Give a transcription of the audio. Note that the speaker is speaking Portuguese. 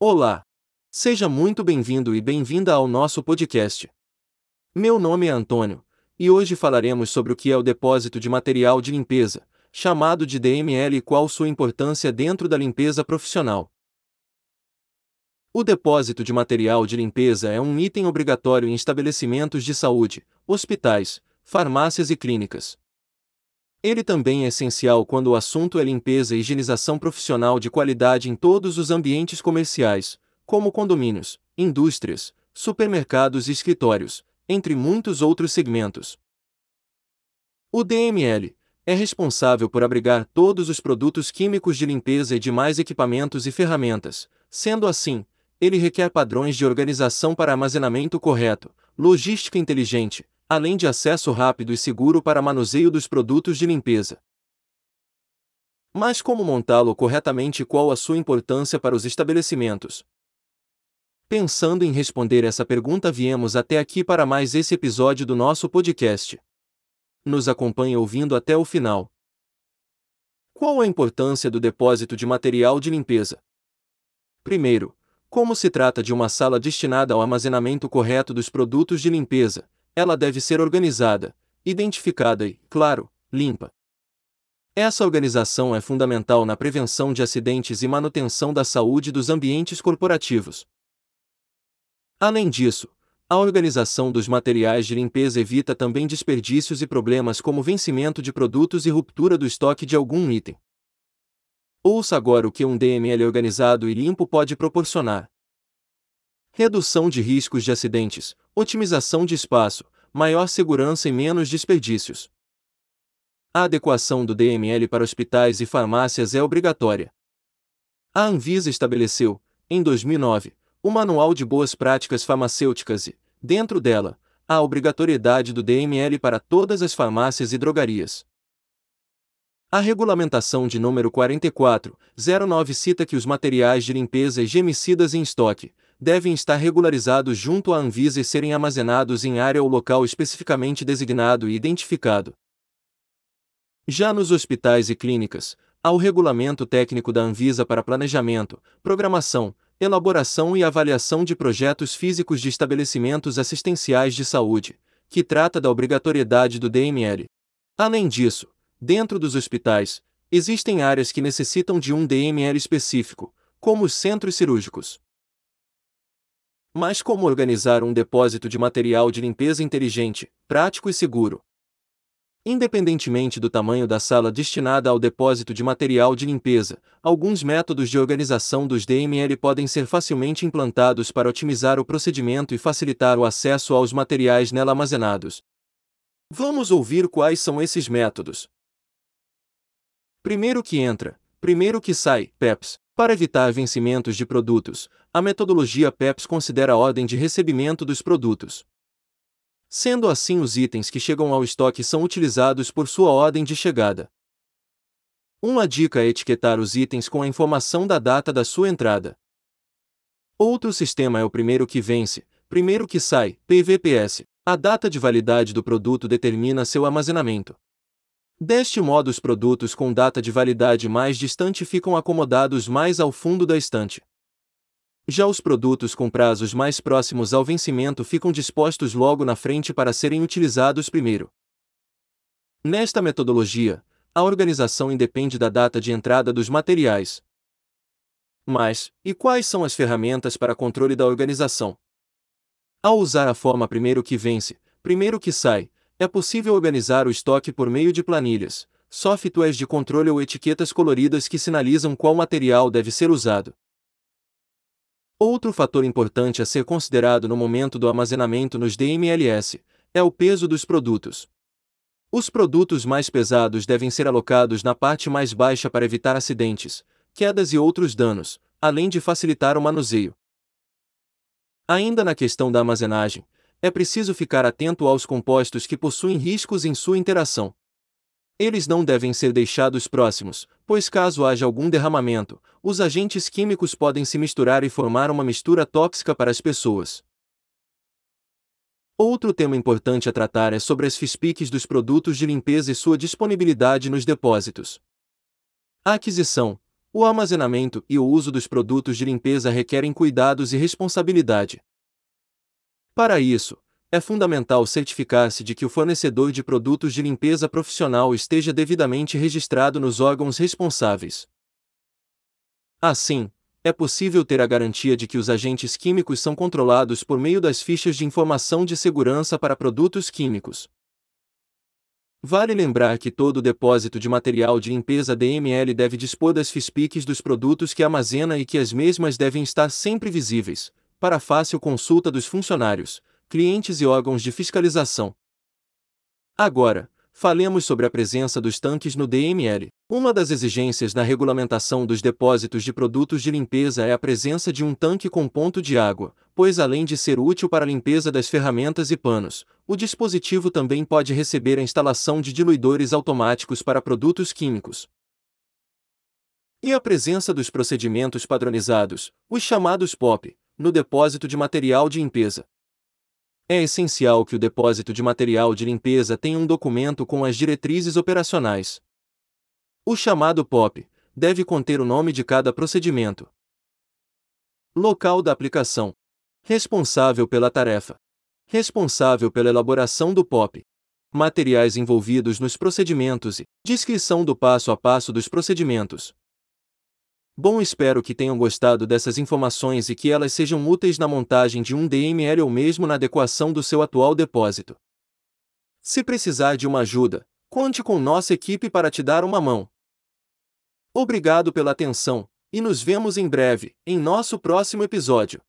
Olá! Seja muito bem-vindo e bem-vinda ao nosso podcast. Meu nome é Antônio, e hoje falaremos sobre o que é o depósito de material de limpeza, chamado de DML e qual sua importância dentro da limpeza profissional. O depósito de material de limpeza é um item obrigatório em estabelecimentos de saúde, hospitais, farmácias e clínicas. Ele também é essencial quando o assunto é limpeza e higienização profissional de qualidade em todos os ambientes comerciais, como condomínios, indústrias, supermercados e escritórios, entre muitos outros segmentos. O DML é responsável por abrigar todos os produtos químicos de limpeza e demais equipamentos e ferramentas, sendo assim, ele requer padrões de organização para armazenamento correto, logística inteligente, além de acesso rápido e seguro para manuseio dos produtos de limpeza. Mas como montá-lo corretamente e qual a sua importância para os estabelecimentos? Pensando em responder essa pergunta, viemos até aqui para mais esse episódio do nosso podcast. Nos acompanhe ouvindo até o final. Qual a importância do depósito de material de limpeza? Primeiro, como se trata de uma sala destinada ao armazenamento correto dos produtos de limpeza, ela deve ser organizada, identificada e, claro, limpa. Essa organização é fundamental na prevenção de acidentes e manutenção da saúde dos ambientes corporativos. Além disso, a organização dos materiais de limpeza evita também desperdícios e problemas como vencimento de produtos e ruptura do estoque de algum item. Ouça agora o que um DML organizado e limpo pode proporcionar: redução de riscos de acidentes, otimização de espaço, maior segurança e menos desperdícios. A adequação do DML para hospitais e farmácias é obrigatória. A Anvisa estabeleceu, em 2009, o Manual de Boas Práticas Farmacêuticas e, dentro dela, a obrigatoriedade do DML para todas as farmácias e drogarias. A regulamentação de número 4409 cita que os materiais de limpeza e gemicidas em estoque devem estar regularizados junto à Anvisa e serem armazenados em área ou local especificamente designado e identificado. Já nos hospitais e clínicas, há o regulamento técnico da Anvisa para planejamento, programação, elaboração e avaliação de projetos físicos de estabelecimentos assistenciais de saúde, que trata da obrigatoriedade do DML. Além disso, Dentro dos hospitais, existem áreas que necessitam de um DML específico, como os centros cirúrgicos. Mas como organizar um depósito de material de limpeza inteligente, prático e seguro? Independentemente do tamanho da sala destinada ao depósito de material de limpeza, alguns métodos de organização dos DML podem ser facilmente implantados para otimizar o procedimento e facilitar o acesso aos materiais nela armazenados. Vamos ouvir quais são esses métodos. Primeiro que entra, primeiro que sai, PEPS. Para evitar vencimentos de produtos, a metodologia PEPS considera a ordem de recebimento dos produtos. Sendo assim, os itens que chegam ao estoque são utilizados por sua ordem de chegada. Uma dica é etiquetar os itens com a informação da data da sua entrada. Outro sistema é o primeiro que vence, primeiro que sai, PVPS. A data de validade do produto determina seu armazenamento. Deste modo, os produtos com data de validade mais distante ficam acomodados mais ao fundo da estante. Já os produtos com prazos mais próximos ao vencimento ficam dispostos logo na frente para serem utilizados primeiro. Nesta metodologia, a organização independe da data de entrada dos materiais. Mas, e quais são as ferramentas para controle da organização? Ao usar a forma primeiro que vence, primeiro que sai, é possível organizar o estoque por meio de planilhas, softwares de controle ou etiquetas coloridas que sinalizam qual material deve ser usado. Outro fator importante a ser considerado no momento do armazenamento nos DMLS é o peso dos produtos. Os produtos mais pesados devem ser alocados na parte mais baixa para evitar acidentes, quedas e outros danos, além de facilitar o manuseio. Ainda na questão da armazenagem, é preciso ficar atento aos compostos que possuem riscos em sua interação. Eles não devem ser deixados próximos, pois caso haja algum derramamento, os agentes químicos podem se misturar e formar uma mistura tóxica para as pessoas. Outro tema importante a tratar é sobre as FISPICs dos produtos de limpeza e sua disponibilidade nos depósitos. A aquisição, O armazenamento e o uso dos produtos de limpeza requerem cuidados e responsabilidade. Para isso, é fundamental certificar-se de que o fornecedor de produtos de limpeza profissional esteja devidamente registrado nos órgãos responsáveis. Assim, é possível ter a garantia de que os agentes químicos são controlados por meio das fichas de informação de segurança para produtos químicos. Vale lembrar que todo depósito de material de limpeza DML deve dispor das FISPICs dos produtos que armazena e que as mesmas devem estar sempre visíveis, para fácil consulta dos funcionários, clientes e órgãos de fiscalização. Agora, falemos sobre a presença dos tanques no DML. Uma das exigências na regulamentação dos depósitos de produtos de limpeza é a presença de um tanque com ponto de água, pois além de ser útil para a limpeza das ferramentas e panos, o dispositivo também pode receber a instalação de diluidores automáticos para produtos químicos. E a presença dos procedimentos padronizados, os chamados POP, no depósito de material de limpeza. É essencial que o depósito de material de limpeza tenha um documento com as diretrizes operacionais. O chamado POP deve conter o nome de cada procedimento, local da aplicação, responsável pela tarefa, responsável pela elaboração do POP, materiais envolvidos nos procedimentos e descrição do passo a passo dos procedimentos. Bom, espero que tenham gostado dessas informações e que elas sejam úteis na montagem de um DML ou mesmo na adequação do seu atual depósito. Se precisar de uma ajuda, conte com nossa equipe para te dar uma mão. Obrigado pela atenção, e nos vemos em breve, em nosso próximo episódio.